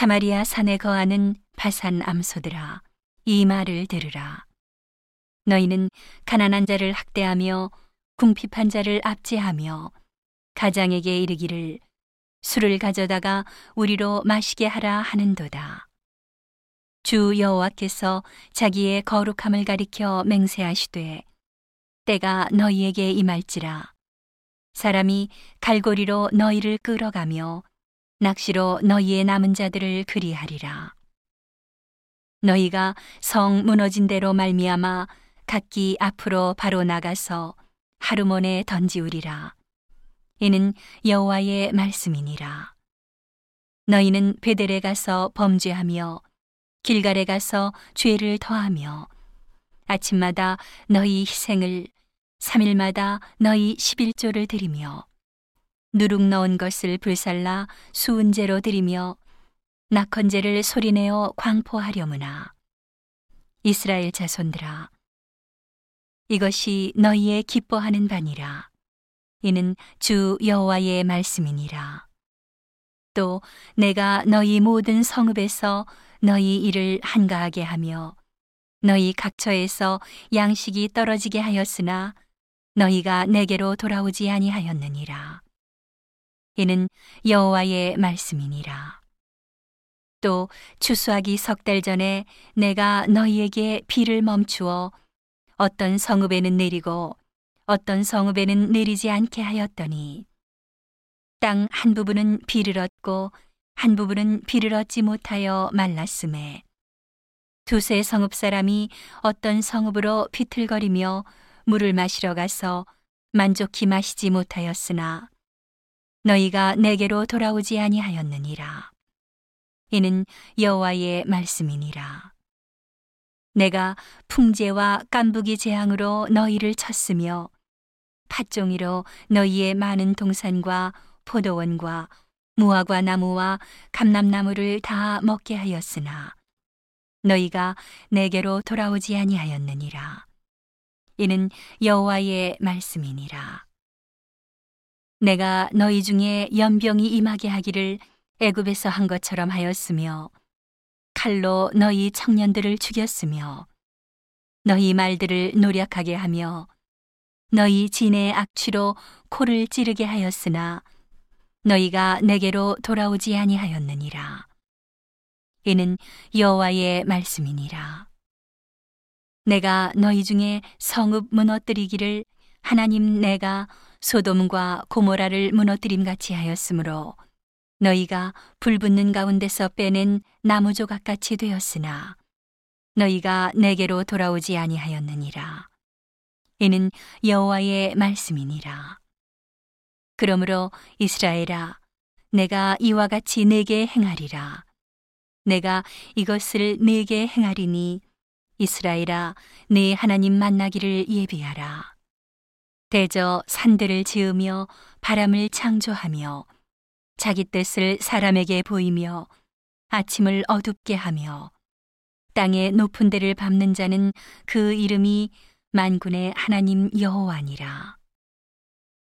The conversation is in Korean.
사마리아 산에 거하는 바산 암소들아 이 말을 들으라. 너희는 가난한 자를 학대하며 궁핍한 자를 압제하며 가장에게 이르기를 술을 가져다가 우리로 마시게 하라 하는도다. 주 여호와께서 자기의 거룩함을 가리켜 맹세하시되 때가 너희에게 임할지라. 사람이 갈고리로 너희를 끌어가며 낚시로 너희의 남은 자들을 그리하리라. 너희가 성 무너진 대로 말미암아 각기 앞으로 바로 나가서 하루몬에 던지우리라. 이는 여호와의 말씀이니라. 너희는 베델에 가서 범죄하며 길갈에 가서 죄를 더하며 아침마다 너희 희생을 3일마다 너희 11조를 드리며 누룩 넣은 것을 불살라 수은제로 드리며 낙헌제를 소리내어 광포하려무나. 이스라엘 자손들아 이것이 너희의 기뻐하는 바니라. 이는 주 여호와의 말씀이니라. 또 내가 너희 모든 성읍에서 너희 일을 한가하게 하며 너희 각처에서 양식이 떨어지게 하였으나 너희가 내게로 돌아오지 아니하였느니라. 이는 여호와의 말씀이니라. 또 추수하기 석 달 전에 내가 너희에게 비를 멈추어 어떤 성읍에는 내리고 어떤 성읍에는 내리지 않게 하였더니 땅 한 부분은 비를 얻고 한 부분은 비를 얻지 못하여 말랐음에 두세 성읍 사람이 어떤 성읍으로 비틀거리며 물을 마시러 가서 만족히 마시지 못하였으나 너희가 내게로 돌아오지 아니하였느니라. 이는 여호와의 말씀이니라. 내가 풍제와 깐부기 재앙으로 너희를 쳤으며 팥종이로 너희의 많은 동산과 포도원과 무화과 나무와 감람나무를 다 먹게 하였으나 너희가 내게로 돌아오지 아니하였느니라. 이는 여호와의 말씀이니라. 내가 너희 중에 연병이 임하게 하기를 애굽에서 한 것처럼 하였으며 칼로 너희 청년들을 죽였으며 너희 말들을 노력하게 하며 너희 진의 악취로 코를 찌르게 하였으나 너희가 내게로 돌아오지 아니하였느니라. 이는 여호와의 말씀이니라. 내가 너희 중에 성읍 무너뜨리기를 하나님 내가 소돔과 고모라를 무너뜨림 같이 하였으므로 너희가 불붙는 가운데서 빼낸 나무 조각 같이 되었으나 너희가 내게로 돌아오지 아니하였느니라. 이는 여호와의 말씀이니라. 그러므로 이스라엘아, 내가 이와 같이 내게 행하리라. 내가 이것을 내게 행하리니 이스라엘아, 네 하나님 만나기를 예비하라. 대저 산들을 지으며 바람을 창조하며 자기 뜻을 사람에게 보이며 아침을 어둡게 하며 땅의 높은 데를 밟는 자는 그 이름이 만군의 하나님 여호와니라.